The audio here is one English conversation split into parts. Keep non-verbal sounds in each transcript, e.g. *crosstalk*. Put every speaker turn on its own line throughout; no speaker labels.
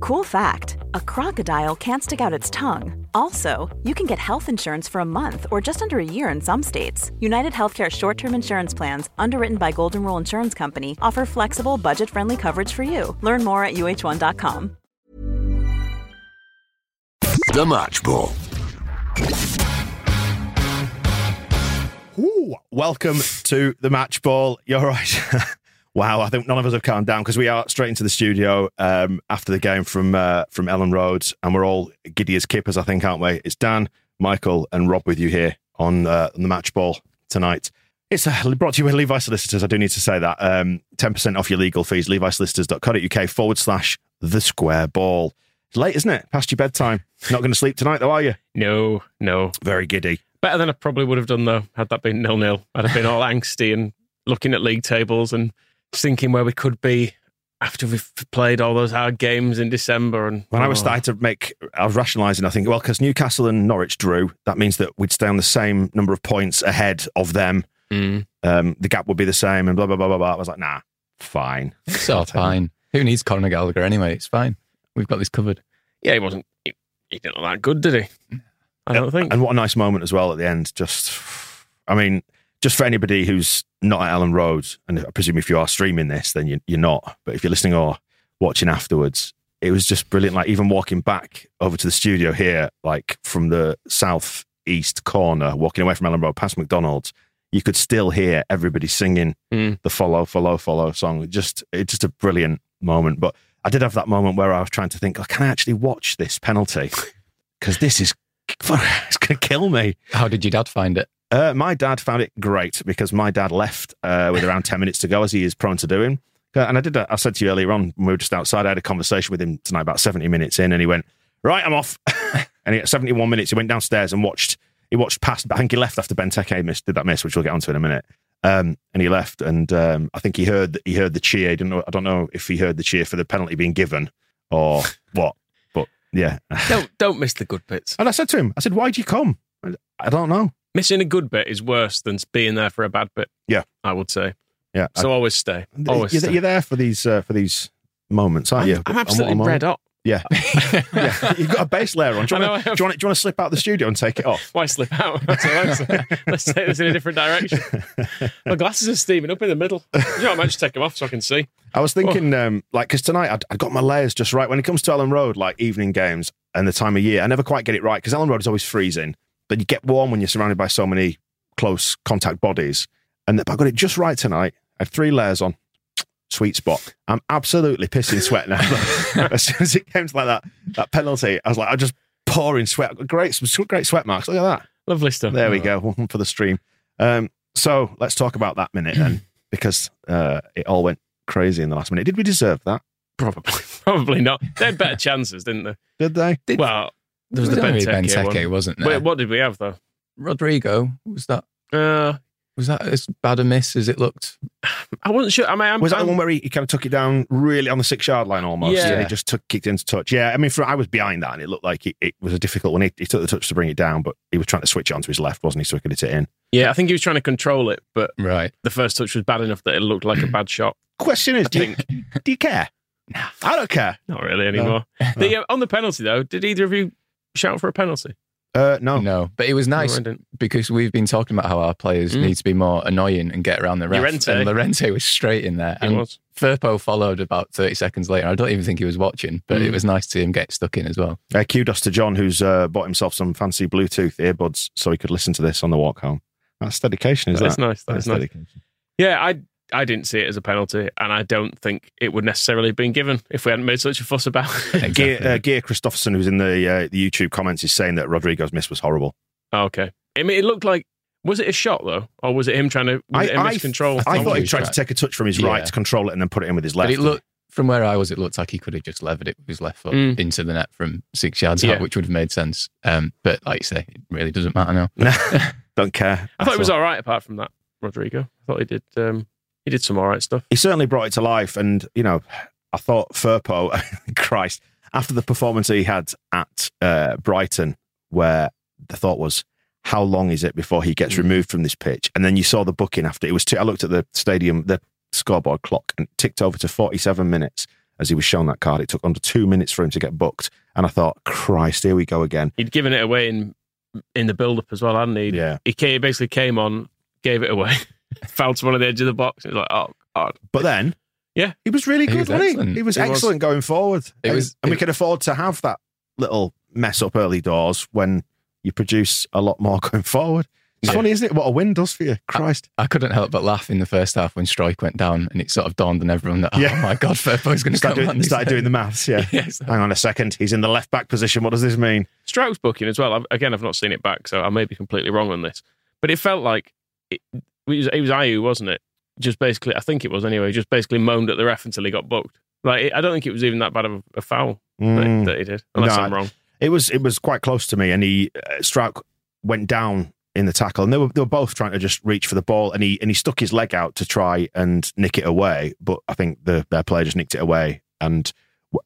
Cool fact a crocodile can't stick out its tongue. Also, you can get health insurance for a month or just under a year in some states. United Healthcare short term insurance plans, underwritten by Golden Rule Insurance Company, offer flexible, budget friendly coverage for you. Learn more at uh1.com.
The Match Ball.
Ooh, welcome to the match ball. You're right. *laughs* wow, I think none of us have calmed down because we are straight into the studio um, after the game from uh, from Elland Roads, and we're all giddy as kippers, I think, aren't we? It's Dan, Michael, and Rob with you here on, uh, on the match ball tonight. It's uh, brought to you by Levi Solicitors. I do need to say that. Um, 10% off your legal fees, levisolicitors.co.uk forward slash the square ball. It's late, isn't it? Past your bedtime. Not going to sleep tonight, though, are you? *laughs*
No, no.
Very giddy.
Better than I probably would have done though, had that been nil nil. I'd have been all angsty and looking at league tables and thinking where we could be after we've played all those hard games in December. And
When I was
oh,
starting to make, I was rationalising. I think, well, because Newcastle and Norwich drew, that means that we'd stay on the same number of points ahead of them.
mm.
Um, the gap would be the same, and blah blah blah blah blah. I was like, nah, fine.
It's all fine. Who needs Conor Gallagher anyway? It's fine. We've got this covered.
yeah, he wasn't. He, he didn't look that good, did he? I don't think.
And what a nice moment as well at the end. Just, I mean, just for anybody who's not at Elland Road, and I presume if you are streaming this, then you, you're not. But if you're listening or watching afterwards, it was just brilliant. Like even walking back over to the studio here, like from the south east corner, walking away from Elland Road past McDonald's, you could still hear everybody singing
Mm.
the follow, follow, follow song. Just, it's just a brilliant moment. But I did have that moment where I was trying to think, oh, can I actually watch this penalty? Because this is, *sighs* it's going to kill me.
How did your dad find it?
Uh, my dad found it great because my dad left uh, with around *laughs* 10 minutes to go, as he is prone to doing. Uh, And I did, a, I said to you earlier on when we were just outside, I had a conversation with him tonight about 70 minutes in, and he went, Right, I'm off. *laughs* and he, at 71 minutes, he went downstairs and watched, he watched past, I think he left after Benteke missed, did that miss, which we'll get onto in a minute. Um, and he left, and um, I think he heard he heard the cheer. I don't know. I don't know if he heard the cheer for the penalty being given or *laughs* what. But yeah,
don't don't miss the good bits.
and I said to him, I said, "Why'd you come?" I don't know.
Missing a good bit is worse than being there for a bad bit.
Yeah.
I would say.
Yeah,
So always stay. Always
you're,
stay.
you're there for these uh, for these moments, aren't
I'm,
you?
I'm absolutely red hot.
Yeah, *laughs* yeah. You've got a base layer on. Do you
I
want
I
to do you want to slip out the studio and take it off?
Why slip out? *laughs* That's what I'm saying. Let's take this in a different direction. *laughs* My glasses are steaming up in the middle. You know, I might just take them off so I can see.
I was thinking, um, like, because tonight I'd, I'd got my layers just right. When it comes to Elland Road, like evening games and the time of year, I never quite get it right because Elland Road is always freezing, but you get warm when you're surrounded by so many close contact bodies. And I got it just right tonight. I have three layers on. *tsk* Sweet spot. I'm absolutely pissing sweat now. *laughs* as soon as it came to like that that penalty, I was like, I'm just pouring sweat. Great, some great sweat marks. Look at that.
Lovely stuff.
There we go. *laughs* One for the stream. Um, so let's talk about that minute then, *clears throat* because uh, it all went crazy in the last minute. Did we deserve that?
Probably, *laughs* probably not. They had better chances, didn't they?
Did they?
well, there was
It
the
only
Benteke,
Benteke,
one.
wasn't there?
Wait, what did we have though?
Rodrigo was that
Uh,
was that as bad a miss as it looked? *sighs*
I wasn't sure. I mean, I'm,
Was that the
I'm-
one where he, he kind of took it down really on the six yard line almost?
Yeah.
And he just took kicked into touch. Yeah, I mean, for, I was behind that and it looked like it, it was a difficult one. He, he took the touch to bring it down, but he was trying to switch it onto his left, wasn't he? So he could hit it in.
Yeah, I think he was trying to control it, but
Right.
the first touch was bad enough that it looked like a bad shot.
Question is, do you, do you care? *laughs* I don't care.
Not really anymore. The, *laughs* uh, on the penalty though, did either of you shout for a penalty?
Uh, no.
No, but it was nice
No,
because we've been talking about how our players
Mm.
need to be more annoying and get around the ref.
Llorente.
And Llorente was straight in there.
He
and
was.
Firpo followed about 30 seconds later. I don't even think he was watching, but
Mm.
it was nice to see him get stuck in as well.
Uh, kudos to John, who's uh, bought himself some fancy Bluetooth earbuds so he could listen to this on the walk home. That's dedication, is
That's
that?
nice. That's nice.
dedication.
Yeah, I I didn't see it as a penalty, and I don't think it would necessarily have been given if we hadn't made such a fuss about it. *laughs*
Gear, uh, Gear Christopherson, who's in the uh, the YouTube comments, is saying that Rodrigo's miss was horrible.
Oh, okay. I mean, it looked like was it a shot though, or was it him trying to was it him miscontrol?
I,
think
thought
he
he tried
trying-
to take a touch from his
Yeah.
right to control it and then put it in with his left.
But it looked from where I was, it looked like he could have just levered it with his left foot
Mm.
into the net from six yards
Yeah.
out, which would have made sense. Um, but like you say, it really doesn't matter now. *laughs*
Don't care.
I thought it was
all.
all right. Apart from that, Rodrigo, I thought he did. Um, he did some all right stuff.
he certainly brought it to life. And, you know, I thought Firpo, *laughs* Christ, after the performance he had at uh, Brighton, where the thought was, how long is it before he gets removed from this pitch? And then you saw the booking after. It was, two, I looked at the stadium, the scoreboard clock, and ticked over to 47 minutes as he was shown that card. It took under two minutes for him to get booked. And I thought, Christ, here we go again.
He'd given it away in in the build up as well, hadn't he?
Yeah.
He came, basically came on, gave it away, *laughs* fouled someone on the edge of the box. It was like, oh god.
But then,
Yeah.
he was really
He
good,
was
wasn't he?
excellent.
He was
He was.
excellent going forward.
It
and,
was-
and we
it-
can afford to have that little mess up early doors when you produce a lot more *laughs* going forward. It's
Yeah.
funny, isn't it? What a win does for you. Christ.
I couldn't help but laugh in the first half when Struijk went down, and it sort of dawned on everyone that, oh
Yeah.
oh my God, Firpo's going to
Start
come
doing,
on. this
started doing the maths, yeah. *laughs*
Yes.
Hang on a second. He's in the left back position. What does this mean?
Struijk booking as well. I've, again, I've not seen it back, so I may be completely wrong on this. But it felt like it, it was it was Ayew, wasn't it? Just basically, I think it was anyway. Just basically moaned at the ref until he got booked. Like I don't think it was even that bad of a, foul
Mm.
that, he did, unless
No,
I'm wrong.
It was it was quite close to me, and he uh, Struijk went down in the tackle, and they were they were both trying to just reach for the ball, and he and he stuck his leg out to try and nick it away, but I think the their player just nicked it away, and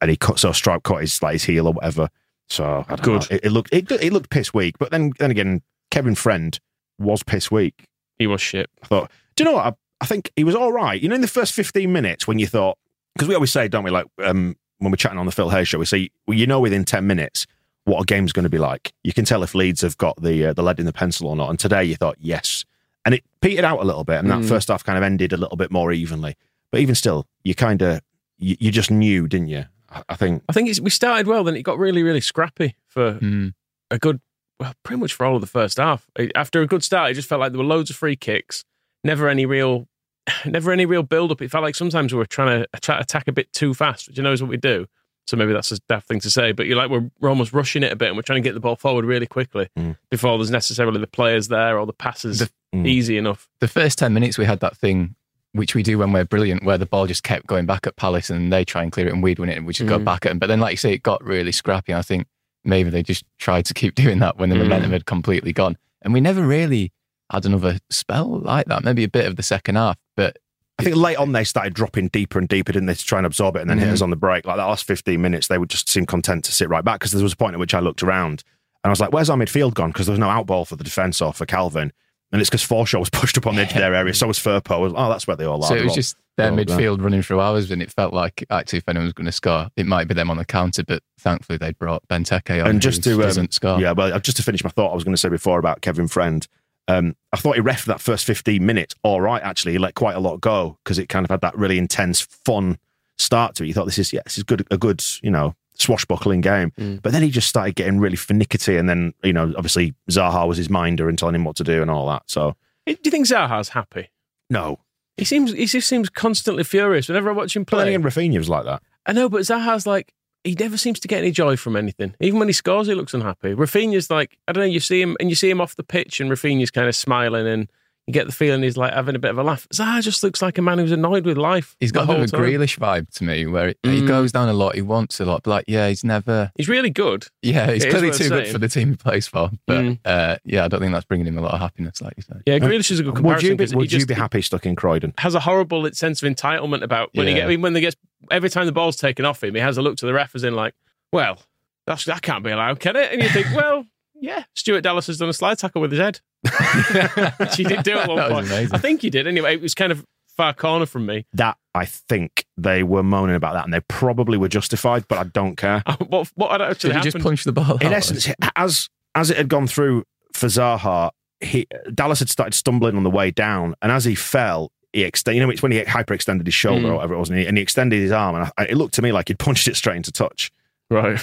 and he cut so Struijk caught his like his heel or whatever. So
Good.
It, it looked it, it looked piss weak, but then then again, Kevin Friend was piss weak.
He was shit.
I thought, do you know what? I, I think he was all right. You know, in the first 15 minutes when you thought, because we always say, don't we, like um, when we're chatting on the Phil Hay's show, we say, well, you know, within 10 minutes what a game's going to be like. You can tell if Leeds have got the uh, the lead in the pencil or not. And today you thought, yes. And it petered out a little bit, and that
Mm.
first half kind of ended a little bit more evenly. But even still, you kind of, you, you just knew, didn't you? I, I think,
I think it's, we started well, then it got really, really scrappy for
Mm.
a good, well, pretty much for all of the first half. After a good start, it just felt like there were loads of free kicks, never any real, *laughs* never any real build up. It felt like sometimes we were trying to atta- attack a bit too fast, which you know is what we do. So maybe that's a daft thing to say, but you're like we're, we're almost rushing it a bit, and we're trying to get the ball forward really quickly
Mm.
before there's necessarily the players there or the passes
The-
Mm.
easy enough.
The first 10 minutes, we had that thing, which we do when we're brilliant, where the ball just kept going back at Palace and they try and clear it and we'd win it and we just go
Mm.
back at them. But then, like you say, it got really scrappy. I think maybe they just tried to keep *laughs* doing that when the
Mm.
momentum had completely gone. And we never really had another spell like that, maybe a bit of the second half. But
I think late on they started dropping deeper and deeper, didn't they, to try and absorb it and then hit
Mhm.
us on the break. Like the last 15 minutes, they would just seem content to sit right back because there was a point at which I looked around and I was like, where's our midfield gone? Because there was no outball for the defence or for Calvin. And it's because Forshaw was pushed up on the edge of their area. So was Firpo. Oh, that's where they all are.
so it was
all-
just their midfield running through ours and it felt like actually if anyone was going to score, it might be them on the counter. But thankfully, they brought Benteke on.
And just to um,
doesn't score.
yeah, well, just to finish my thought, I was going to say before about Kevin Friend. Um, I thought he ref that first 15 minutes all right. Actually, he let quite a lot go because it kind of had that really intense, fun start to it. You thought this is yeah, this is good, a good, you know, swashbuckling game.
Mm.
But then he just started getting really finicky, and then you know, obviously Zaha was his minder and telling him what to do and all that. So
Do you think Zaha's happy?
no,
He seems he just seems constantly furious whenever I watch him play.
again, Rafinha was like that.
I know, but Zaha's like he never seems to get any joy from anything. Even when he scores, he looks unhappy. Rafinha's like I don't know. You see him and you see him off the pitch, and Rafinha's kind of smiling, and you get the feeling he's like having a bit of a laugh. Zaha just looks like a man who's annoyed with life.
He's got a
the
bit of a
whole.
Grealish vibe to me, where he- he
Mm.
goes down a lot, he wants a lot, but like, yeah, he's never,
He's really good.
yeah, he's
It is
clearly too good for the team he plays for. But
Mm.
uh, yeah, I don't think that's bringing him a lot of happiness, like you say.
Yeah, Grealish is a good
Would
comparison.
you be
'cause he
Would you be happy stuck in Croydon?
Has a horrible sense of entitlement about when he
Yeah.
get when they gets every time the ball's taken off him. He has a look to the ref as in like, well, that's that can't be allowed, can it? And you think, *laughs* well, yeah, Stuart Dallas has done a slide tackle with his head. *laughs* Which he did do it one *laughs*
That
point.
amazing.
I think you did. Anyway, it was kind of far corner from me.
That I think they were moaning about that, and they probably were justified. But I don't care. *laughs*
what what had actually
Did he
happened?
just punch the ball?
in
out?
essence, as as it had gone through for Zaha, he, Dallas had started stumbling on the way down, and as he fell, he extended. You know, it's when he hyperextended his shoulder
Mm.
or whatever it was, and he, and he extended his arm, and I, it looked to me like he'd punched it straight into touch.
right.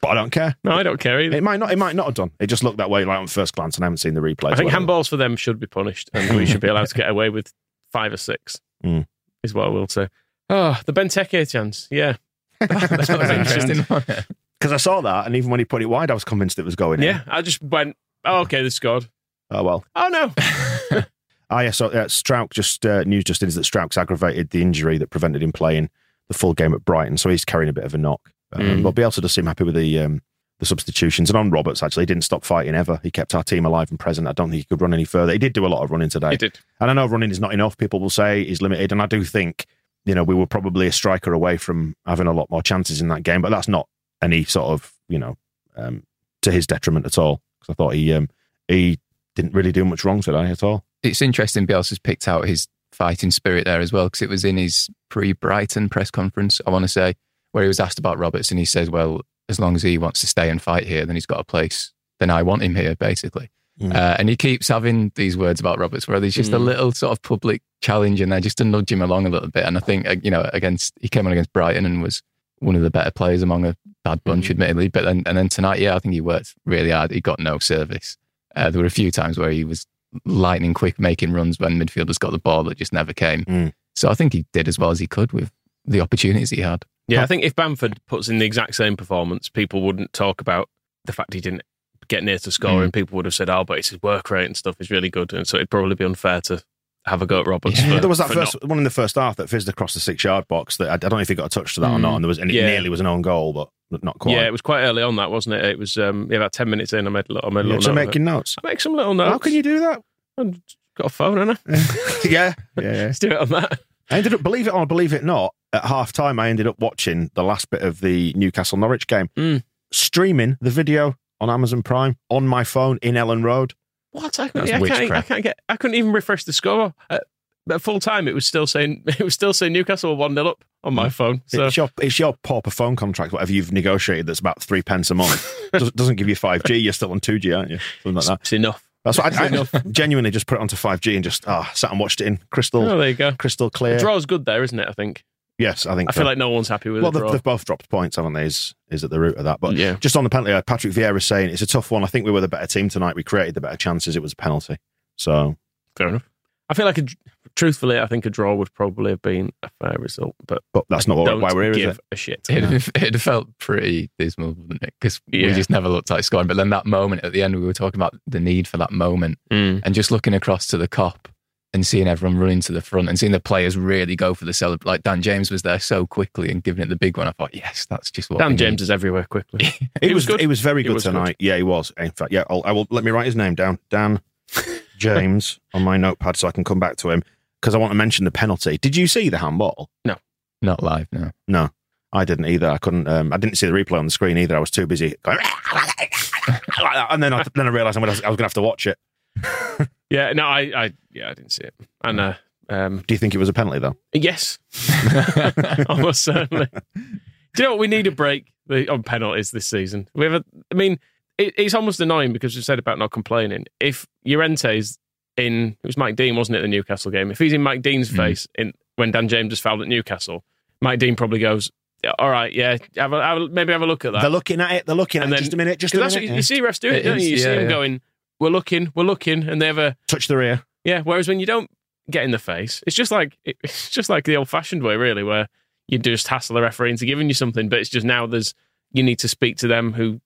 But I don't care.
No, I don't care either.
It might not. It might not have done. It just looked that way, like on first glance, and I haven't seen the replay.
I think handballs for them should be punished, and we should be allowed to get away with five or six.
Mm.
Is what I will say. Oh, the Benteke chance. Yeah, *laughs*
that was interesting. *laughs* *laughs*
because I saw that, and even when he put it wide, I was convinced it was going. in.
yeah. I just went. Oh, okay, they scored.
Oh well.
Oh no.
Ah, yeah. So uh, Struijk just uh, news just is that Struijk's aggravated the injury that prevented him playing the full game at Brighton, so he's carrying a bit of a knock. Um,
Mm.
But Bielsa does seem happy with the um, the substitutions. And on Roberts, actually, he didn't stop fighting ever. He kept our team alive and present. I don't think he could run any further. He did do a lot of running today.
He did.
And I know running is not enough. People will say he's limited, and I do think you know we were probably a striker away from having a lot more chances in that game. But that's not any sort of you know um, to his detriment at all. Because I thought he um, he didn't really do much wrong today at all.
It's interesting Bielsa's picked out his fighting spirit there as well, because it was in his pre Brighton press conference, I want to say, where he was asked about Roberts and he says, Well, as long as he wants to stay and fight here, then he's got a place. Then I want him here, basically.
Mm.
Uh, and he keeps having these words about Roberts where there's just a
Mm.
little sort of public challenge in there just to nudge him along a little bit. And I think, uh, you know, against, he came on against Brighton and was one of the better players among a bad bunch,
Mm.
admittedly. But then, and then tonight, yeah, I think he worked really hard. He got no service. Uh, there were a few times where he was lightning quick making runs when midfielders got the ball that just never came.
Mm.
So I think he did as well as he could with the opportunities he had.
Yeah, I think if Bamford puts in the exact same performance, people wouldn't talk about the fact he didn't get near to scoring. People would have said, "Oh, but it's his work rate and stuff is really good," and so it'd probably be unfair to have a go at Roberts.
Yeah.
for-
there was that first
not-
one in the first half that fizzed across the six yard box. That I, I don't know if he got a touch to that or
Mm.
not, and there was and it
Yeah.
nearly was an own goal, but not quite.
Yeah, it was quite early on that, wasn't it? It was um, yeah, about ten minutes in. I made a little, I made a
Yeah,
little
so
note
making notes.
I make some little notes.
How can you do that?
I've got a phone, haven't I? *laughs*
yeah, yeah, yeah. *laughs*
Let's do it on that.
I ended up, believe it or believe it not, at half time, I ended up watching the last bit of the Newcastle Norwich game,
Mm.
streaming the video on Amazon Prime on my phone in Elland Road.
What? I, couldn't, I, can't, I can't get. I couldn't even refresh the score. At, at full time, it was still saying *laughs* it was still saying Newcastle one 0 up on my phone. So
It's your it's your pauper phone contract, whatever you've negotiated, that's about three pence a month. *laughs* Does, doesn't give you five G. You're still on two G, aren't you? Something like that.
it's enough.
That's what I, I *laughs* genuinely just put it onto five G and just ah sat and watched it in crystal
Oh, there you go.
crystal
The
clear.
draw's good there, isn't it? I think.
Yes, I think.
I feel like no one's happy with
well,
the
they've,
draw.
they've both dropped points, haven't they? Is is at the root of that? But
Yeah.
just on the penalty, uh, Patrick Vieira saying it's a tough one. I think we were the better team tonight. We created the better chances. It was a penalty. So
Fair enough. I feel like, a, truthfully, I think a draw would probably have been a fair result, but
but that's not
don't
why we're here, is
give
it?
a shit.
It'd, have, it'd have felt pretty dismal, wouldn't it? Because
Yeah.
we just never looked like scoring. But then that moment at the end, we were talking about the need for that moment
Mm.
and just looking across to the Kop and seeing everyone running to the front and seeing the players really go for the celebration. Like Dan James was there so quickly and giving it the big one. I thought, yes, that's just what we
Dan
need.
James is everywhere quickly. *laughs*
He,
He
was,
was good.
He was very good
was good.
tonight. Yeah, he was. In fact, yeah, I'll, I will let me write his name down. Dan James on my notepad so I can come back to him because I want to mention the penalty. Did you see the handball?
No, not live, no.
No, I didn't either. I couldn't. Um, I didn't see the replay on the screen either. I was too busy going *laughs* like that. and then I, then I realised I was, I was going to have to watch it. *laughs*
Yeah, no, I, I, yeah, I didn't see it. And uh, um,
Do you think it was a penalty though?
yes, *laughs* almost certainly. Do you know what? We need a break on penalties this season. We have a, I mean, it, it's almost annoying because we said about not complaining. If Llorente's in, it was Mike Dean, wasn't it, the Newcastle game? If he's in Mike Dean's
Mm.
face in when Dan James has fouled at Newcastle, Mike Dean probably goes, "All right, yeah, have a, have a, maybe have a look at that."
They're looking at it. They're looking at
And
it. Just a minute. Just a minute.
what you, you see refs do it,
It
don't
is,
you? You see
yeah,
them
yeah.
going, "We're looking, we're looking," and they have a
Touch the rear.
yeah. Whereas when you don't get in the face, it's just like *laughs* it's just like the old-fashioned way, really, where you just hassle the referee into giving you something. But it's just now there's you need to speak to them who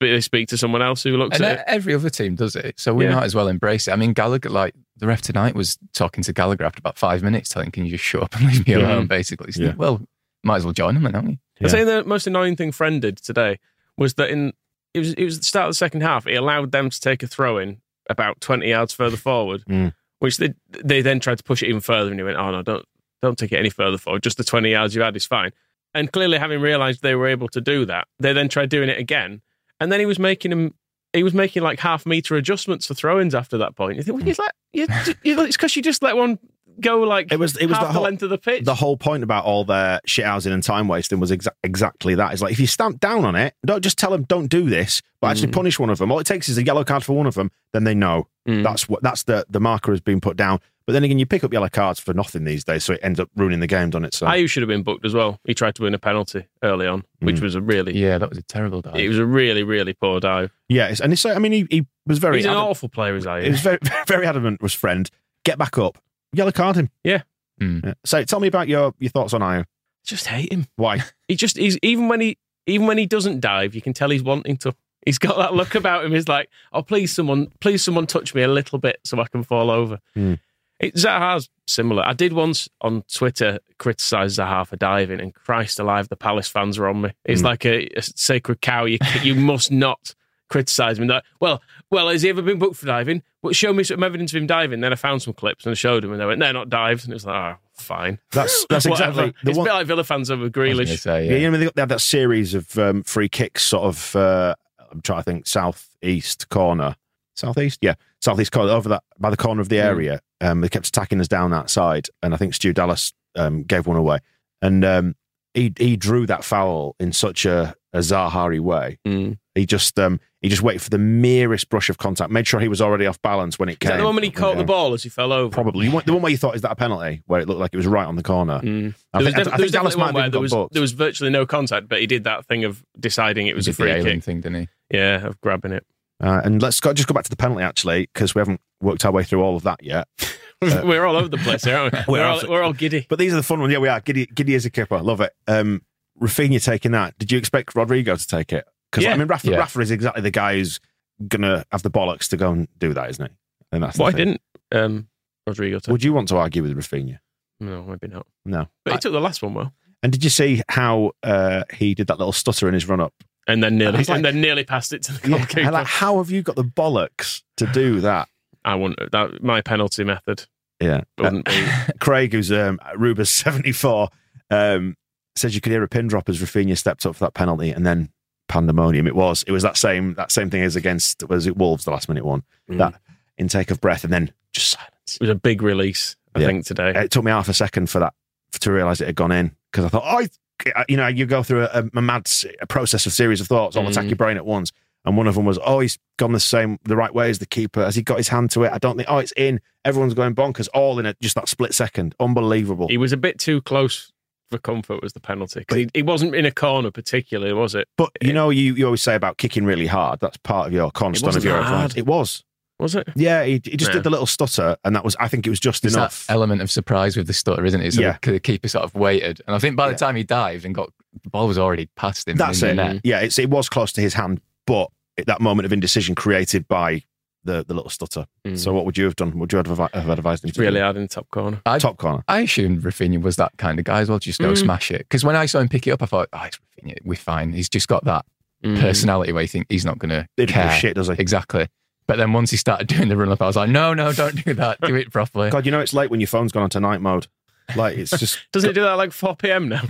they speak to someone else who looks
And
at it.
every other team does it. So we
Yeah.
might as well embrace it. I mean, Gallagher, like the ref tonight was talking to Gallagher after about five minutes, telling, Can you just shut up and leave me
Mhm.
alone, basically. So,
Yeah.
Well, might as well join them then, haven't you?
I'd say the most annoying thing Friend did today was that in it was it was the start of the second half. He allowed them to take a throw in about twenty yards further forward,
Mm.
which they they then tried to push it even further, and he went, "Oh no, don't don't take it any further forward. Just the twenty yards you had is fine." And clearly, having realised they were able to do that, they then tried doing it again, and then he was making him. He was making like half meter adjustments for throw-ins after that point. You think, well, you let you, *laughs* you, it's because you just let one go like
It was. It was the whole.
length of the pitch.
the whole point about all their shithousing and time wasting was exa- exactly that. It's like if you stamp down on it, don't just tell them don't do this, but actually
Mm.
punish one of them. All it takes is a yellow card for one of them, then they know
Mm.
that's what that's the the marker has been put down. But then again, you pick up yellow cards for nothing these days, so it ends up ruining the game, doesn't it? So
Ayew should have been booked as well. He tried to win a penalty early on, which
Mm.
was a really
Yeah, that was a terrible dive.
It was a really, really poor dive.
yeah, it's, and it's I mean he, he was very
He's an
adamant,
awful player, is
he
I.
was very *laughs* very adamant. Was friend get back up, yellow card him.
Yeah.
Mm.
Yeah. So tell me about your your thoughts on Ayew.
Just hate him.
Why? *laughs*
He just he's even when he even when he doesn't dive, you can tell he's wanting to. He's got that look about him. He's like, "Oh, please, someone, please, someone touch me a little bit so I can fall over."
Hmm.
It, Zaha's similar. I did once on Twitter criticise Zaha for diving, and Christ alive, the Palace fans were on me. It's
Mm.
like a, a sacred cow. You you *laughs* must not criticise me. That well, well, has he ever been booked for diving? Well, show me some evidence of him diving. Then I found some clips and I showed him, and they went, "They're not dives." And it was like, "Oh, fine."
That's *laughs* that's exactly the
It's
one.
a bit like Villa fans over
I was
Grealish.
say,
Yeah,
yeah.
you know, they, they had that series of um, free kicks, sort of. Uh, I'm trying to think, southeast corner, southeast, yeah, southeast corner over that by the corner of the area. Um, they kept attacking us down that side, and I think Stu Dallas um, gave one away, and um, he he drew that foul in such a, a Zahari way.
Mm.
He just um, he just waited for the merest brush of contact, made sure he was already off balance when it came.
that the one when he caught the ball as he fell over?
Probably You want- the one where you thought is that a penalty, where it looked like it was right on the corner.
Mm.
I
There was,
think, I
def-
think
there was
Dallas
definitely
might
one
have
where there was
booked.
there was virtually no contact, but he did that thing of deciding it was a free kick.
thing, didn't he?
Yeah, of grabbing it.
Uh, and let's go, just go back to the penalty actually, because we haven't worked our way through all of that yet. *laughs*
we're all over the place here, aren't we? *laughs*
We're
We're, all, we're all giddy.
But these are the fun ones. Yeah, we are. Giddy, Giddy as a kipper. Love it. Um, Rafinha taking that. Did you expect Rodrigo to take it? Because
Yeah.
I mean, Rafa,
Yeah.
Rafa is exactly the guy who's gonna have the bollocks to go and do that, isn't he? And that's the
Why didn't um, Rodrigo take
Would you want to argue with Rafinha?
No, maybe not.
No.
But he took the last one well,
and did you see how uh, he did that little stutter in his run up?
And then nearly
was like-
and then nearly passed it to the
Yeah,
goalkeeper.
like, how have you got the bollocks to do that?
I wouldn't. That my penalty method
Yeah. Uh,
wouldn't be. *laughs*
Craig, who's um, Ruba's *laughs* 74, um, says you could hear a pin drop as Rafinha stepped up for that penalty and then pandemonium. It was it was that same that same thing as against was it Wolves the last minute one.
Mm.
That intake of breath and then just silence.
It was a big release, I
Yeah.
think, today.
It took me half a second for that to realise it had gone in because I thought, oh, I- you know, you go through a, a mad a process of series of thoughts, all attack
Mm.
your brain at once. And one of them was, oh, he's gone the same, the right way as the keeper. Has he got his hand to it? I don't think, oh, it's in. Everyone's going bonkers, all in it, just that split second. Unbelievable.
He was a bit too close for comfort. Was the penalty? 'Cause he, he wasn't in a corner particularly, was it?
But you know, you, you always say about kicking really hard. That's part of your cornerstone of your
hard.
It was.
Was it?
Yeah, he, he just
Yeah.
did the little stutter, and that was. I think it was just
There's
enough.
that element of surprise with the stutter, isn't it? So
Yeah.
the, the keeper sort of waited, and I think by the
Yeah.
time he dived and got the ball was already past him.
That's
in
it.
the net.
Yeah, it's, it was close to his hand, but it, that moment of indecision created by the the little stutter.
Mm.
So, what would you have done? Would you have, have advised him to
really
do?
hard in the top corner.
I,
top corner?
I assumed Rafinha was that kind of guy as well. Just go
Mm.
smash it. Because when I saw him pick it up, I thought, oh, it's Rafinha. We're fine. He's just got that
Mm.
personality where you think he's not going to
He didn't give a
care.
shit, does he?
Exactly. But then once he started *laughs* doing the run up, I was like, no, no, don't do that. Do it properly.
God, you know it's late when your phone's gone onto night mode. Like it's just. *laughs*
Doesn't it do that at like 4 p.m. now?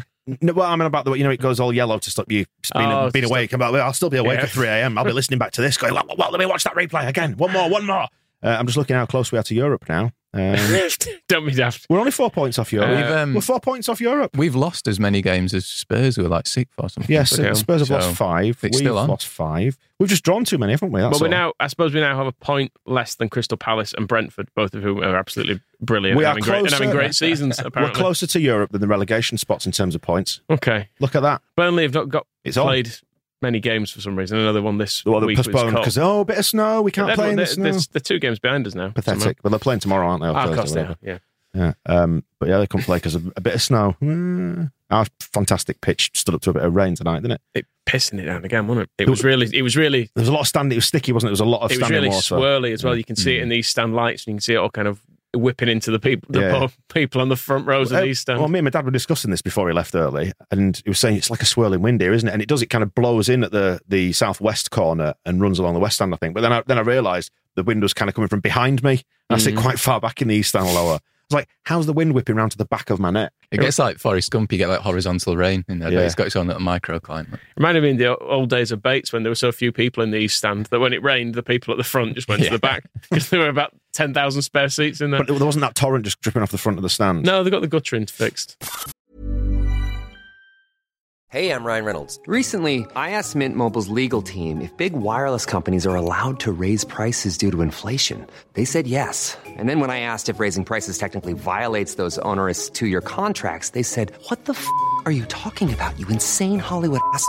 No, well, I mean about the way you know it goes all yellow to stop you being,
Oh,
being
to
awake. I'm like, well, I'll still be awake
Yeah.
at 3 a.m. I'll be *laughs* listening back to this, going, well, well, let me watch that replay again. One more, one more. Uh, I'm just looking how close we are to Europe now. Um, *laughs*
Don't be daft.
we're only four points off Europe.
Uh,
We've, um,
we're four points off Europe.
We've lost as many games as Spurs, who are like sixth or something.
Yes,
Okay.
Spurs have
So,
lost five.
it's
We've
still on.
lost five. We've just drawn too many, haven't we? That's
But we
all.
now, I suppose, we now have a point less than Crystal Palace and Brentford, both of whom are absolutely brilliant
We
and
are
having, great, and
closer.
having great seasons.
We're
Apparently,
closer to Europe than the relegation spots in terms of points.
Okay,
Look at that.
Burnley have not got
It's on.
played many games for some reason. Another one this
Well,
week
postponed because oh, a bit of snow. We can't play in the snow.
they're, they're two games behind us now.
Pathetic. But they're playing tomorrow, aren't they?
Ah, of course they are. Yeah.
Yeah. Um, but yeah, they couldn't play because of a bit of snow. Mm. Our fantastic pitch stood up to a bit of rain tonight, didn't it?
It pissing it down again, wasn't it? It was really, it was really,
There was a lot of standing. It was sticky, wasn't it? There was a lot of
it was really
water.
swirly as well.
Yeah.
You can see it in these stand lights, and you can see it all kind of whipping into the people, the
Yeah.
people on the front rows
Well,
of these stands.
Well, me and my dad were discussing this before he left early, and he was saying it's like a swirling wind here, isn't it? And it does. It kind of blows in at the the southwest corner and runs along the west stand, I think. But then I, then I realised the wind was kind of coming from behind me. And I sit
Mm.
quite far back in the east stand lower. I was like, "How's the wind whipping round to the back of my neck?"
It gets like Forrest Gump, you get like horizontal rain in there,
Yeah.
but it's got its own little microclimate.
Reminded me of the old days of Bates when there were so few people in the east stand that when it rained, the people at the front just went
Yeah.
to the back because they were about 10,000 spare seats in there.
But there wasn't that torrent just dripping off the front of the stand.
no, they got the guttering fixed.
Hey, I'm Ryan Reynolds. Recently, I asked Mint Mobile's legal team if big wireless companies are allowed to raise prices due to inflation. They said yes. And then when I asked if raising prices technically violates those onerous two year contracts, they said, What the f are you talking about, you insane Hollywood ass?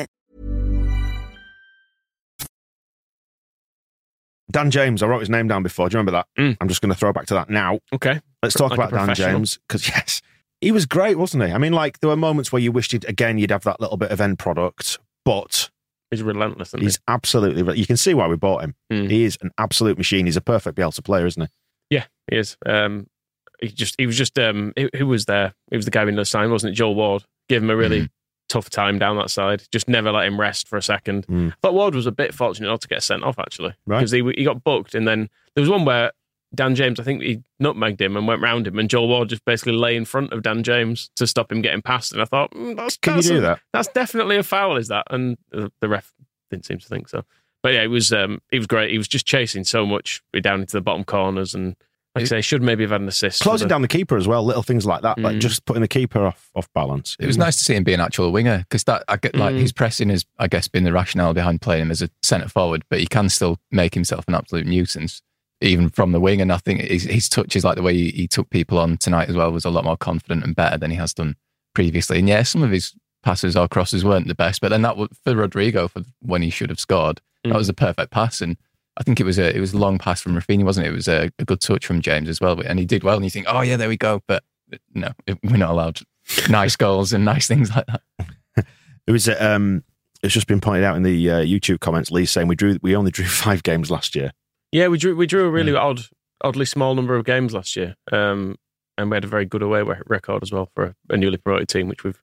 Dan James, I wrote his name down before. Do you remember that?
Mm.
I'm just going to throw back to that now.
Okay.
Let's talk
Like
about Dan. James because *laughs* yes, he was great, wasn't he? I mean, like there were moments where you wished you'd, again you'd have that little bit of end product, but
He's relentless, isn't
he's absolutely. You can see why we bought him.
Mm.
He is an absolute machine. He's a perfect Bielsa player, isn't he?
he? Yeah, he is. Um, he just he was just um who, was there? He was the guy in the sign, wasn't it? Joel Ward. Gave him a really
Mm.
Tough time down that side. Just never let him rest for a second.
Mm.
Thought Ward was a bit fortunate not to get sent off actually,
Right.
because he he got booked, and then there was one where Dan James, I think he nutmegged him and went round him, and Joel Ward just basically lay in front of Dan James to stop him getting past. And I thought, mm, that's,
Can you do
a-
that?
That's definitely a foul, is that? And the the ref didn't seem to think so. But yeah, it was um, he was great. He was just chasing so much down into the bottom corners, and like I say, should maybe have had an assist.
Closing
the-
down the keeper as well, little things like that, like
Mm.
just putting the keeper off off balance.
It was nice to see him be an actual winger because that I get like
Mm.
his pressing has I guess been the rationale behind playing him as a centre forward, but he can still make himself an absolute nuisance even from the wing. And I think his, his touches, like the way he, he took people on tonight as well, was a lot more confident and better than he has done previously. And yeah, some of his passes or crosses weren't the best, but then that was for Rodrigo for when he should have scored.
Mm.
That was a perfect pass and. I think it was a it was a long pass from Rafinha, wasn't it? It was a, a good touch from James as well, and he did well. And you think, oh yeah, there we go. But no, we're not allowed *laughs* nice goals and nice things like that. *laughs*
It was. Um, it's just been pointed out in the uh, YouTube comments. Lee saying we drew. We only *laughs* drew five games last year.
Yeah, we drew we drew a really odd, oddly small number of games last year, um, and we had a very good away record as well for a, a newly promoted team, which we've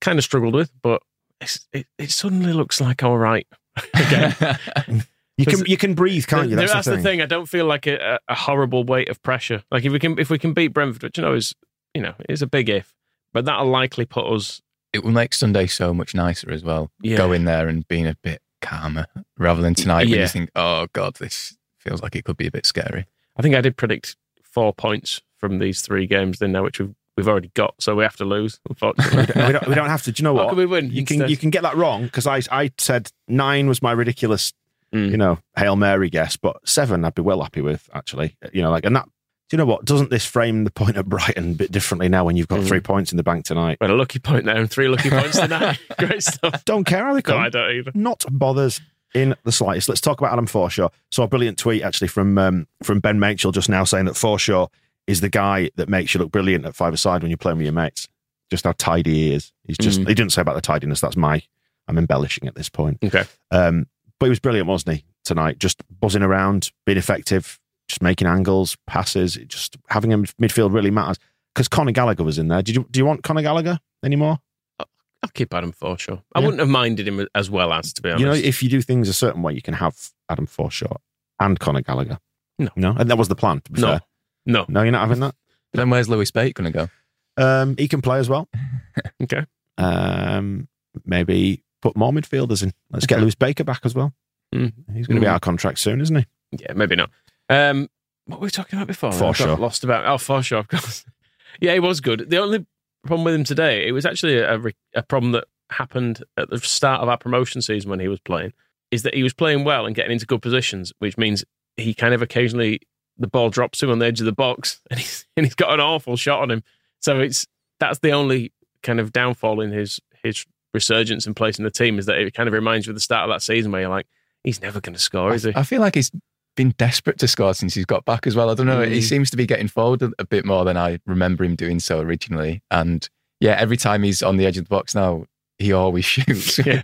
kind of struggled with. But it's, it, it suddenly looks like all right again.
You can you can breathe, can't you?
That's,
That's,
the, thing. I don't feel like a, a horrible weight of pressure. Like if we can if we can beat Brentford, which you know is you know is a big if, but that'll likely put us.
it will make Sunday so much nicer as well.
Yeah.
Go in there and being a bit calmer rather than tonight when
Yeah.
you think, oh God, this feels like it could be a bit scary.
I think I did predict four points from these three games then now, which we've we've already got, so we have to lose. Unfortunately,
we, don't, we don't have to. Do you know
What
what?
can we win
You can you can get that wrong because I I said nine was my ridiculous,
Mm.
you know, hail mary guess, but seven I'd be well happy with actually. You know, like and that. Do you know what? Doesn't this frame the point at Brighton a bit differently now when you've got
Mm.
three points in the bank tonight?
We had a lucky point there and three lucky points *laughs* tonight. Great stuff.
Don't care how they
No,
come.
I don't either.
not bothers in the slightest. Let's talk about Adam Forshaw. Saw a brilliant tweet actually from um, from Ben Mitchell just now saying that Forshaw is the guy that makes you look brilliant at five aside when you're playing with your mates. Just how tidy he is. He's just
Mm.
he didn't say about the tidiness. That's my I'm embellishing at this point.
Okay.
Um, but he was brilliant, wasn't he? Tonight, just buzzing around, being effective, just making angles, passes. It Just having him midfield really matters because Conor Gallagher was in there. Did you do you want Conor Gallagher anymore?
I'll keep Adam Forshaw. I
Yeah.
wouldn't have minded him as well as to be honest.
You know, if you do things a certain way, you can have Adam Forshaw and Conor Gallagher.
No.
no, and that was the plan. To be
no,
fair.
no.
no, you're not having that.
Then where's Lewis Bate going to go?
Um, he can play as well. *laughs*
Okay.
Um, maybe put more midfielders in. Let's get Lewis Baker back as well.
Mm.
He's going to be
Mm.
out of contract soon, isn't he?
Yeah, maybe not. Um, what were we talking about before?
Forshaw.
got lost about. Oh, Forshaw, of course. *laughs* yeah, he was good. The only problem with him today, it was actually a, a problem that happened at the start of our promotion season when he was playing, is that he was playing well and getting into good positions, which means he kind of occasionally the ball drops him on the edge of the box *laughs* and he's, and he's got an awful shot on him. So it's that's the only kind of downfall in his his resurgence and place in the team is that it kind of reminds you of the start of that season where you're like, he's never going to score, is he?
I feel like he's been desperate to score since he's got back as well. I don't know. He
Mm.
seems to be getting forward a, a bit more than I remember him doing so originally. And yeah, every time he's on the edge of the box now, he always *laughs* shoots.
Yeah.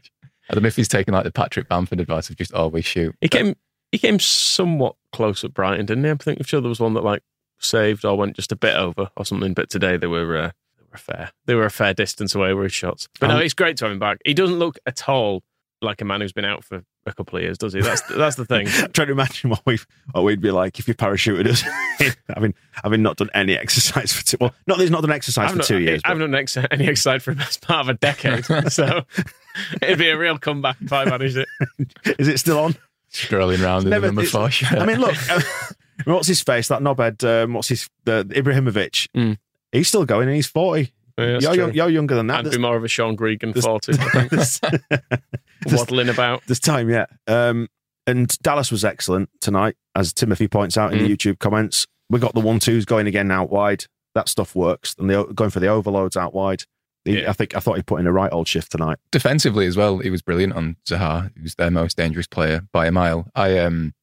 I don't know if he's taking like the Patrick Bamford advice of just always shoot.
He came He came somewhat close at Brighton, didn't he? I think I'm sure there was one that like saved or went just a bit over or something. But today they were uh, were fair. They were a fair distance away with his shots. But no,
Um,
it's great to have him back. He doesn't look at all like a man who's been out for a couple of years, does he? That's that's the thing. *laughs*
trying to imagine what we what we'd be like if you parachuted us. *laughs* having having not done any exercise for two. Well, not that he's not done exercise
I've
for
not,
two years. I
haven't done ex- any exercise for the best part of a decade, *laughs* so it'd be a real comeback if I managed it.
Is it still on?
Strolling around in the
Never-
number
it's-
four shirt.
I mean, look, uh, what's his face? That knobhead. Um, what's his? The Ibrahimovic.
Mm.
He's still going, and he's forty.
Yeah,
you're,
true.
young, you're younger than that.
I'd be more of a Sean Gregan
There's-
40, I *laughs* think. *laughs* waddling about.
there's time yet. Um, and Dallas was excellent tonight, as Timothy points out in
Mm.
the YouTube comments. We got the one twos going again out wide. That stuff works, and they're going for the overloads out wide. He,
Yeah.
I think I thought he put in a right old shift tonight.
defensively as well, he was brilliant on Zaha. who's their most dangerous player by a mile. I um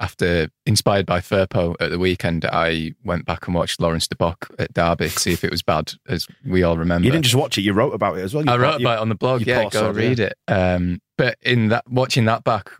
after inspired by Firpo at the weekend, I went back and watched Laurens De Bock at Derby to see if it was bad, as we all remember.
You didn't just watch it; you wrote about it as well. You
I wrote
you-
about it on the blog. Yeah, go read
yeah.
it. Um, but in that, watching that back,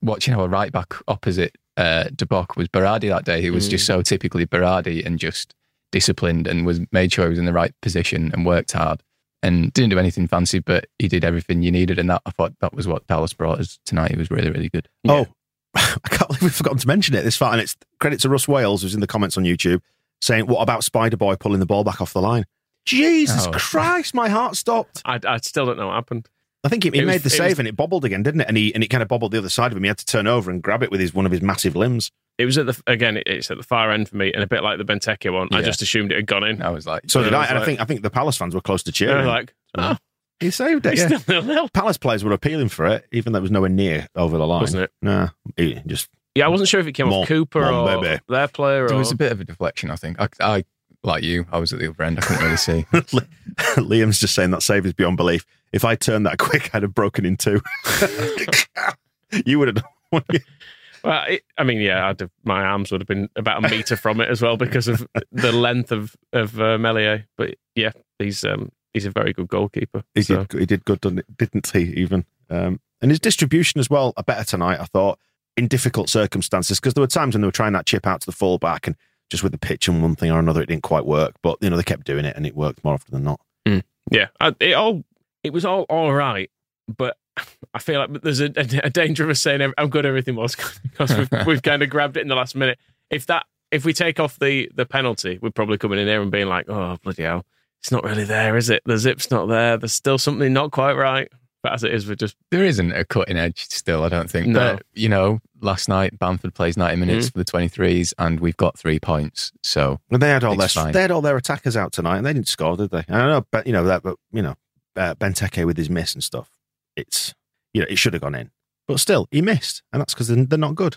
watching our right back opposite uh, De Bock was Berardi that day. He was just
Mm.
so typically Berardi and just disciplined and was made sure he was in the right position and worked hard and didn't do anything fancy, but he did everything you needed. And that I thought that was what Dallas brought us tonight. He was really, really good.
Oh, *laughs* I can't believe we've forgotten to mention it this far. And it's credit to Russ Wales, who's in the comments on YouTube, saying, What about Spider Boy pulling the ball back off the line? Jesus
Oh.
Christ, my heart stopped.
I, I still don't know what happened.
I think he, he
It was-
made the
it
save
was-
and it bobbled again, didn't it? And he and it kind of bobbled the other side of him. He had to turn over and grab it with his one of his massive limbs.
It was at the again. It's at the far end for me, and a bit like the Benteke one. I just assumed it had gone in.
I was like,
So did
it
I.
was
And I think I think the Palace fans were close to
I
cheering.
was like, oh,
he saved it.
it's
Yeah.
still nil nil.
Palace players were appealing for it, even though it was nowhere near over the line.
Wasn't it?
Nah, he just
Yeah, I wasn't sure if it came
Mon-
off Cooper
mon
or
bébé.
their player.
there
or...
was a bit of a deflection. I think I, I like you. I was at the other end. I couldn't really see. *laughs*
Liam's just saying that save is beyond belief. If I turned that quick, I'd have broken in two. *laughs* you would have done.
Well, it, I mean, yeah, I'd have, my arms would have been about a meter from it as well because of the length of of uh, Meslier. But yeah, he's um, he's a very good goalkeeper.
He
so.
did. He did good, didn't didn't he? Even um, and his distribution as well. Are better tonight. I thought in difficult circumstances because there were times when they were trying that chip out to the fullback and just with the pitch and one thing or another, it didn't quite work. But you know they kept doing it and it worked more often than not.
Yeah, I, it all it was all all right, but *laughs* I feel like there's a, a danger of us saying how good everything was *laughs* because we've, *laughs* we've kind of grabbed it in the last minute. If that if we take off the the penalty, we're probably coming in here and being like, oh bloody hell, it's not really there, is it? The zip's not there. There's still something not quite right. But as it is, we're just
There isn't a cutting edge still, I don't think.
No.
But, you know, last night Bamford plays 90 minutes for the 23s and we've got three points. So
And they had all their
fine.
they had all their attackers out tonight and they didn't score, did they? I don't know, but you know that, but you know uh, Benteke with his miss and stuff. It's you know it should have gone in, but still he missed, and that's because they're, they're not good,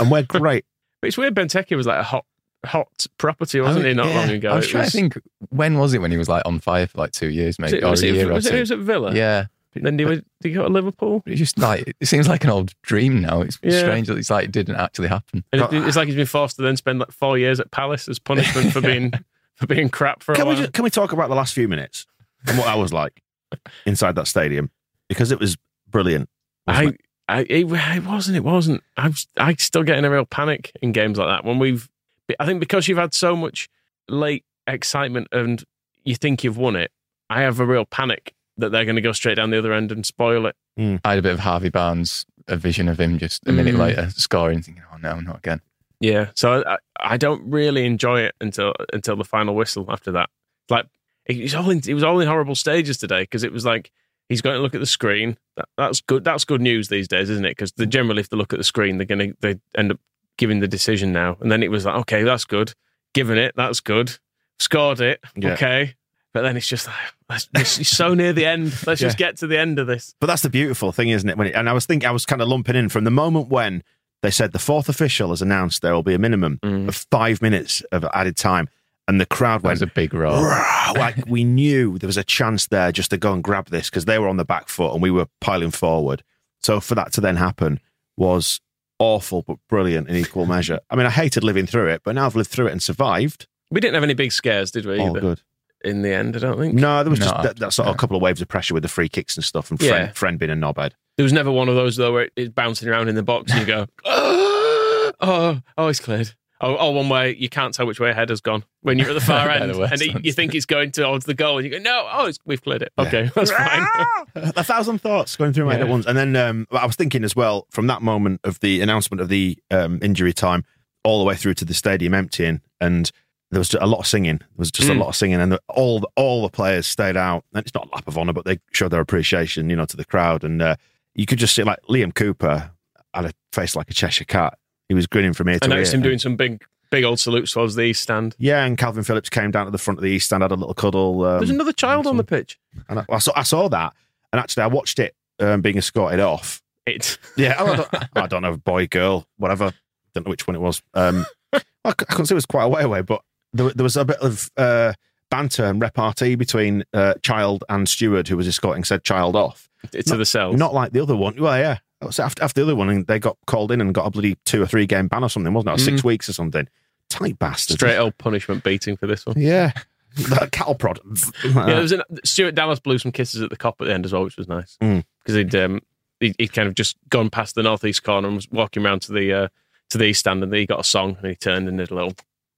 and we're *laughs* great.
But it's weird. Benteke was like a hot hot property, oh, wasn't he? Not
Yeah.
long ago.
I was
It
trying to think, when was it when he was like on fire for like two years,
Was
maybe?
it,
or
was
a
it,
year
was
or
it,
two?
it was at Villa.
yeah.
Then did, he, did he go to Liverpool?
It's just like, it seems like an old dream now. It's
Yeah.
strange that it's like it didn't actually happen.
And it- it's like he's been forced to then spend like four years at Palace as punishment for *laughs* being for being crap for a
Can we
while.
just, can we talk about the last few minutes and what that was like inside that stadium because it was brilliant.
I,
it?
I, it, it wasn't. It wasn't. I'm, I still getting a real panic in games like that when we've. I think because you've had so much late excitement and you think you've won it, I have a real panic that they're going to go straight down the other end and spoil it.
I had a bit of Harvey Barnes, a vision of him just a minute
Mm.
later scoring, thinking, oh no, not again.
Yeah, so I, I don't really enjoy it until until the final whistle. After that, like it was all in, it was all in horrible stages today because it was like he's going to look at the screen. That, that's good. That's good news these days, isn't it? Because generally, if they look at the screen, they're going to they end up giving the decision now. And then it was like, okay, that's good. Given it, that's good. Scored it,
Yeah.
okay. But then it's just like it's so near the end. Let's just get to the end of this.
But that's the beautiful thing, isn't it? When it, and I was thinking, I was kind of lumping in from the moment when they said the fourth official has announced there will be a minimum
Mm.
of five minutes of added time, and the crowd
That
went
was a big roar.
Like we knew there was a chance there just to go and grab this because they were on the back foot and we were piling forward. So for that to then happen was awful but brilliant in equal measure. I mean, I hated living through it, but now I've lived through it and survived.
We didn't have any big scares, did we?
All
Either
good.
in the end, I don't think.
No, there was
No,
just that, that sort of
no.
couple of waves of pressure with the free kicks and stuff, and friend,
Yeah.
friend being a knobhead.
There was never one of those though where it's bouncing around in the box and you go, *gasps* ah! oh, oh, it's cleared. Oh, oh, one way you can't tell which way a header's gone when you're at the far *laughs*
Yeah,
end,
the worst
and it, you think it's going towards the goal, and you go, no, oh, it's, we've cleared it. Okay, *laughs* that's fine. *laughs*
a thousand thoughts going through my head at once. And then um, I was thinking as well from that moment of the announcement of the um, injury time all the way through to the stadium emptying, and there was a lot of singing. There was just a
Mm.
lot of singing, and the, all the, all the players stayed out. And it's not a lap of honour, but they showed their appreciation, you know, to the crowd. And uh, you could just see like Liam Cooper had a face like a Cheshire cat. He was grinning from ear to ear.
I noticed him doing some big, big old salutes towards the east stand.
yeah, and Kalvin Phillips came down to the front of the East Stand, had a little cuddle. Um,
There's another child on the pitch.
and I, I saw, I saw that, and actually, I watched it um, being escorted off.
It.
Yeah, I don't, *laughs* I don't know, boy, girl, whatever. Don't know which one it was. Um, *laughs* I, I couldn't say it was quite a way away, but there, there was a bit of uh, banter and repartee between uh, Child and Steward, who was escorting said child off.
to the cells.
Not like the other one. Well, yeah. So after, after the other one, they got called in and got a bloody two or three game ban or something, wasn't it? Or six
Mm.
weeks or something. Tight bastard.
Straight old punishment beating for this one.
Yeah. That cattle prod. *laughs*
Yeah, there was an, Stuart Dallas blew some kisses at the Kop at the end as well, which was nice
Mm.
because he'd, um, he'd he'd kind of just gone past the northeast corner and was walking around to the uh, to the east stand, and he got a song and he turned and did a little.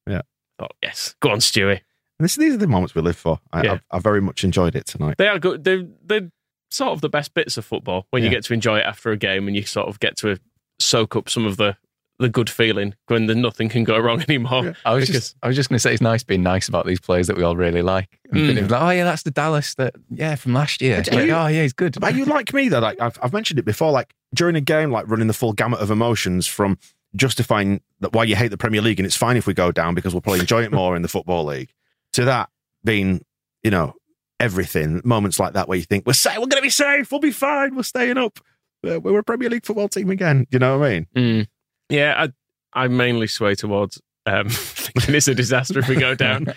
Yeah.
Oh yes, go on, Stewie.
And this, these are the moments we live for. I,
Yeah.
I, I very much enjoyed it tonight.
They are good. They're they're sort of the best bits of football when you get to enjoy it after a game and you sort of get to soak up some of the the good feeling when the nothing can go wrong *laughs* anymore.
I was
Because-
just, I was just going to say it's nice being nice about these players that we all really like. And
Mm.
like, oh yeah, that's the Dallas that, yeah, from last year. Like,
you-
oh yeah, he's good.
Are you like me though? Like I've, I've mentioned it before. Like during a game, like running the full gamut of emotions from justifying that why you hate the Premier League and it's fine if we go down because we'll probably enjoy it more in the football league. To that being, you know, everything. Moments like that where you think we're safe, we're going to be safe, we'll be fine, we're staying up. Uh, We're a Premier League football team again. You know what I mean?
Mm. Yeah, I I mainly sway towards um, *laughs* thinking it's a disaster if we go down.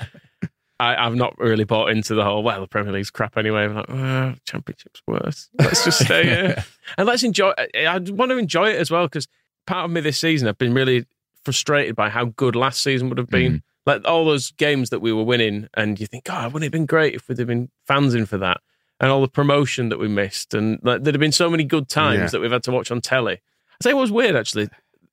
I, I've not really bought into the whole well, the Premier League's crap anyway. I'm like, well, Championship's worse. Let's just stay *laughs* here and let's enjoy. I, I want to enjoy it as well because part of me this season I've been really frustrated by how good last season would have been. Like all those games that we were winning, and you think, God, wouldn't it have been great if we'd have been fans in for that? And all the promotion that we missed, and like, there'd have been so many good times
Yeah.
that we've had to watch on telly. I say what was weird actually.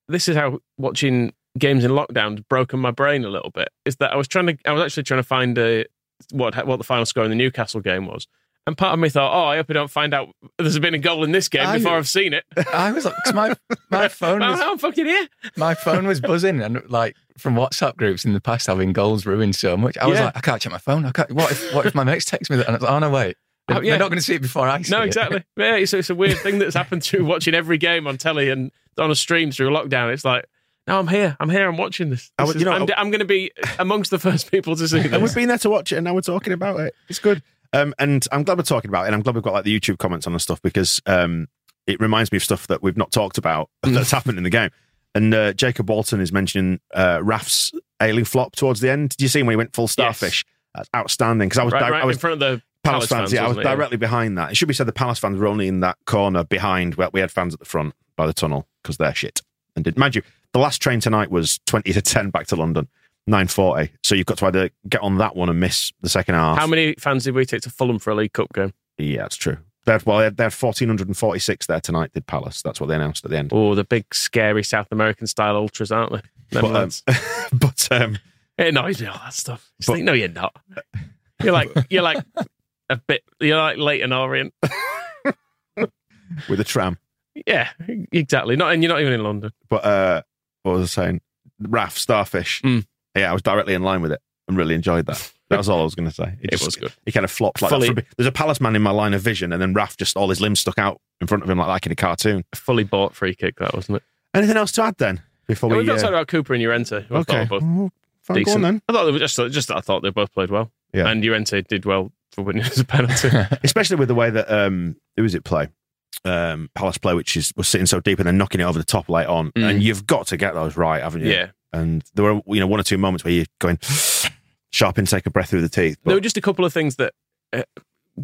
This is how watching games in lockdown broken my brain a little bit. Is that I was trying to, I was actually trying to find uh what what the final score in the Newcastle game was, and part of me thought, oh, I hope I don't find out there's been a goal in this game
I-
before I've seen it. *laughs*
I was like, 'cause my my *laughs* phone
Well,
was
I'm fucking here.
my phone was buzzing, and like from WhatsApp groups in the past having goals ruined so much. I was
Yeah.
like, I can't check my phone. I can't. What if what if my mates text me that? And I was like, oh no, wait, they're,
Oh, yeah.
they're not going to see it before I see it.
No,
it.
exactly. *laughs* Yeah, it's, it's a weird thing that's happened through watching every game on telly and on a stream through lockdown. It's like, no, I'm here. I'm here. I'm watching this.
I
This
would-
is-
you know,
I'm, I'm going to be amongst the first people to see this.
And we've been there to watch it, and now we're talking about it. It's good. Um, and I'm glad we're talking about it. And I'm glad we've got like the YouTube comments on and stuff because um, it reminds me of stuff that we've not talked about *laughs* that's happened in the game. And uh, Jacob Walton is mentioning uh, Raf's ailing flop towards the end. Did you see him when he went full starfish? That's outstanding. Because I was,
Right,
di-
right
I was
in front of the
Palace,
Palace
fans.
fans,
yeah, I was
it? Yeah.
directly behind that. It should be said the Palace fans were only in that corner behind where we had fans at the front by the tunnel because they're shit. And did mind you, the last train tonight was twenty to ten back to London, nine forty. So you've got to either get on that one and miss the second half.
How many fans did we take to Fulham for a League Cup game?
Yeah, that's true. They had, well, they had, they had fourteen hundred and forty six there tonight. Did Palace? That's what they announced at the end.
Oh, the big, scary South American style ultras, aren't they? Them
But, um, *laughs* but um,
it annoys me all that stuff.
But-
think, no, you're not. You're like, you're like a bit. You're like Leyton Orient. *laughs*
with a tram.
Yeah, exactly. Not, and you're not even in London.
But uh, what was I saying? Raf Starfish.
Mm.
Yeah, I was directly in line with it and really enjoyed that. That was all I was going to say.
It was good.
He kind of flopped like
Fully-
that. from- There's a Palace man in my line of vision, and then Raf just all his limbs stuck out in front of him like, like in a cartoon.
A fully bought free kick, that wasn't it?
Anything else to add then? Before
Yeah,
we
we've not
uh,
talked about Cooper and Llorente. who I thought
okay,
both
Well, fine, go on
decent.
then.
I thought they were just, just I thought they both played well.
Yeah.
And Llorente did well for winning as a penalty. *laughs*
Especially with the way that um, who was it play? Um, Palace play, which is was sitting so deep and then knocking it over the top late on,
Mm.
and you've got to get those right, haven't you?
yeah.
And there were you know one or two moments where you're going sharp and take a breath through the teeth.
there were just a couple of things that uh,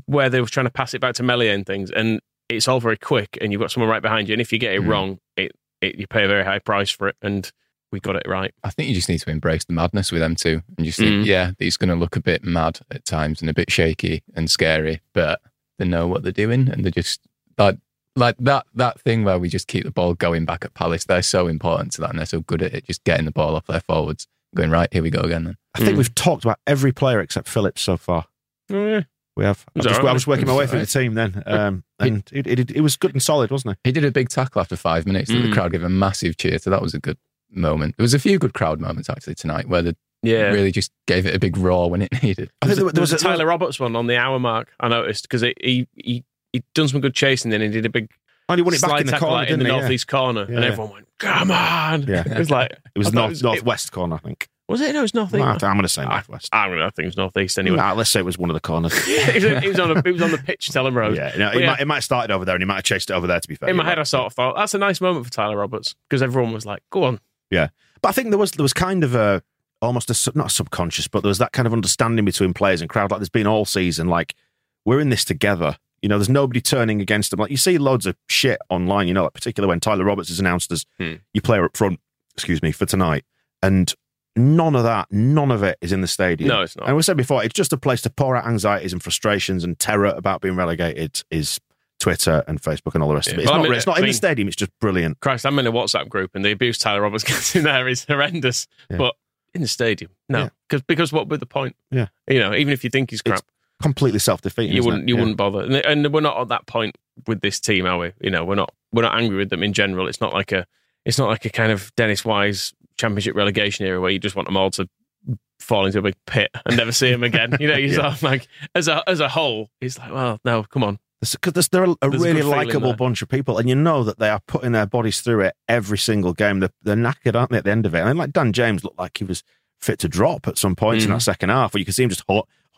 where they were trying to pass it back to Meslier and things, and it's all very quick, and you've got someone right behind you, and if you get it
Mm.
wrong, it, it you pay a very high price for it, and we got it right.
I think you just need to embrace the madness with them too, and just think,
Mm.
yeah, he's going to look a bit mad at times and a bit shaky and scary, but they know what they're doing, and they're just like like that that thing where we just keep the ball going back at Palace. They're so important to that, and they're so good at it. Just getting the ball off their forwards, going right. Here we go again. Then
I think we've talked about every player except Phillips so far.
Oh, yeah.
We have. I
He's
was,
all right,
I was working my way
all
through the team then, um, and it, it, it was good and solid, wasn't it?
he did a big tackle after five minutes. That the
Mm.
crowd gave a massive cheer. So that was a good moment. There was a few good crowd moments actually tonight where the
Yeah.
really just gave it a big roar when it *laughs* needed.
I
There
think
was, there was a Tyler Roberts one on the hour mark. I noticed because he he he done some good chasing, then he did a big
And he won it back in the corner,
like, in the
he? Yeah.
northeast corner,
Yeah,
and everyone went, "Come on!"
Yeah. *laughs*
It was like
It was north
it was-
northwest corner, I think.
Was it? No, it's northeast.
Well, I'm going to say northwest.
I, don't know, I think it was northeast anyway.
Nah, let's say it was one of the corners. *laughs*
it, was, it was on a, it was on the pitch, Tellham Road.
yeah, no, it,
yeah.
Might, it might have started over there, and he might have chased it over there. To be fair,
In my
You're
head, I sort of thought that's a nice moment for Tyler Roberts because everyone was like, "Go on."
Yeah, but I think there was there was kind of a almost a not a subconscious, but there was that kind of understanding between players and crowd. Like there's been all season. Like we're in this together. You know, there's nobody turning against them. Like you see loads of shit online. You know, like particularly when Tyler Roberts is announced as
Hmm.
your player up front. Excuse me for tonight, and none of that, none of it is in the stadium.
No, it's not.
And we said before, it's just a place to pour out anxieties and frustrations and terror about being relegated. Is Twitter and Facebook and all the rest of it. It's
Well, I
not,
mean-
it's not
I
in the stadium. It's just brilliant.
Christ, I'm in a WhatsApp group, and the abuse Tyler Roberts *laughs* gets in there is horrendous.
Yeah.
But in the stadium,
Yeah.
no, because because what would the point?
Yeah.
you know, even if you think he's crap,
Completely self defeating.
you wouldn't you wouldn't bother. And, and we're not at that point with this team, are we? You know, we're not we're not angry with them in general. It's not like a it's not like a kind of Dennis Wise Championship relegation era where you just want them all to fall into a big pit and never see them again. You know, *laughs* you
Yeah.
sort of like as a as a whole, it's like, well, no, come on.
because they're a, a
There's a
really likable bunch of people, and you know that they are putting their bodies through it every single game. They're, they're knackered, aren't they? At the end of it, and like Dan James looked like he was fit to drop at some points in
Mm.
that second half, where you could see him just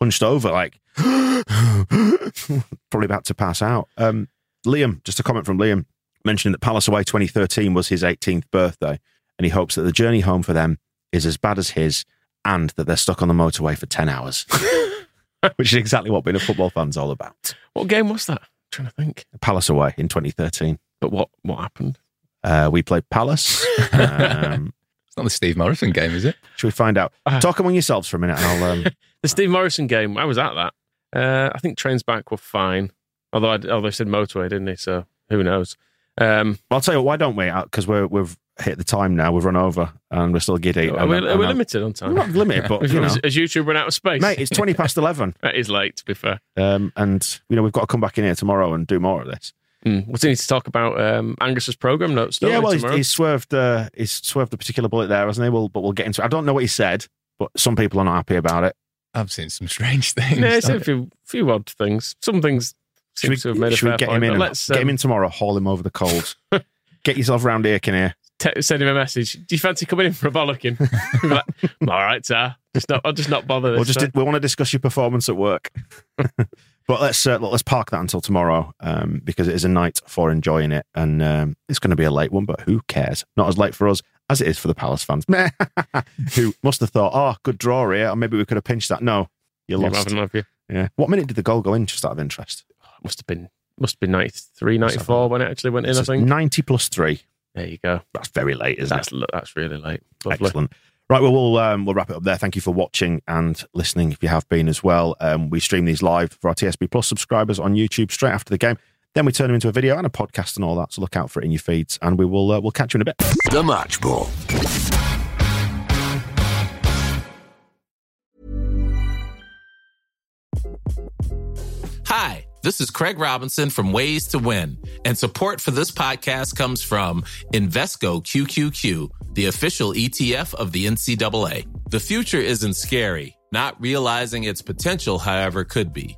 hunched over, like *gasps* probably about to pass out. Um, Liam, just a comment from Liam, mentioning that Palace Away 2013 was his 18th birthday, and he hopes that the journey home for them is as bad as his, and that they're stuck on the motorway for 10 hours. *laughs* Which is exactly what being a football fan's all about.
What game was that? I'm trying to think.
Palace away in 2013.
But what what happened?
Uh, we played Palace. *laughs* Um,
It's not the Steve Morison game, is it?
should we find out?
Uh,
Talk among yourselves for a minute, and I'll. Um, *laughs*
The Steve Morison game, I was at that. Uh, I think trains back were fine. Although I, although they said motorway, didn't they? So who knows? Um,
I'll tell you what. Why don't we? Because we're we've hit the time now. We've run over, and we're still giddy.
are we, are we limited on time?
We're not limited, but *laughs* you know,
Has YouTube run out of space?
mate, it's twenty past eleven, *laughs*
that is late, to be fair.
um, and you know we've got to come back in here tomorrow and do more of this.
Mm. What's he need to talk about? Um, Angus's program notes. don't
yeah, well, he's, he's swerved. Uh, he's swerved the particular bullet there, hasn't he? Well, but we'll get into. it. I don't know what he said, but some people are not happy about it.
I've seen some strange *laughs* things.
yeah, it's a few, few odd things. Some things
Should
seem
we,
to have made a
should we
fair
get
point.
him in?
but let's
get him
um,
in tomorrow. Haul him over the coals. *laughs* get yourself round here, can here.
te- send him a message. Do you fancy coming in for a bollocking? *laughs* He'll be like, "I'm all right, sir. Just not, I'll just not bother.
We'll just
time."
we want to discuss your performance at work. but let's uh, let's park that until tomorrow um, because it is a night for enjoying it, and um, it's going to be a late one. But who cares? Not as late for us as it is for the Palace fans, *laughs* who must have thought, "Oh, good draw here, or maybe we could have pinched that." No, you
You
lost.
haven't, have you?
Yeah. What minute did the goal go in? Just out of interest.
Must have been must have been 93, 94 when it actually went in. I think.
ninety plus three.
There you go.
That's very late, isn't
That's
it?
that's really late. Lovely.
Excellent. Right, well, we'll um, we'll wrap it up there. Thank you for watching and listening. If you have been as well, um, we stream these live for our TSB Plus subscribers on YouTube straight after the game. Then we turn them into a video and a podcast and all that. So look out for it in your feeds, and we will uh, we'll catch you in a bit.
The Match Ball.
Hi, this is Craig Robinson from Ways to Win, and support for this podcast comes from Invesco QQQ, the official ETF of the NCAA. The future isn't scary. Not realizing its potential, however, could be.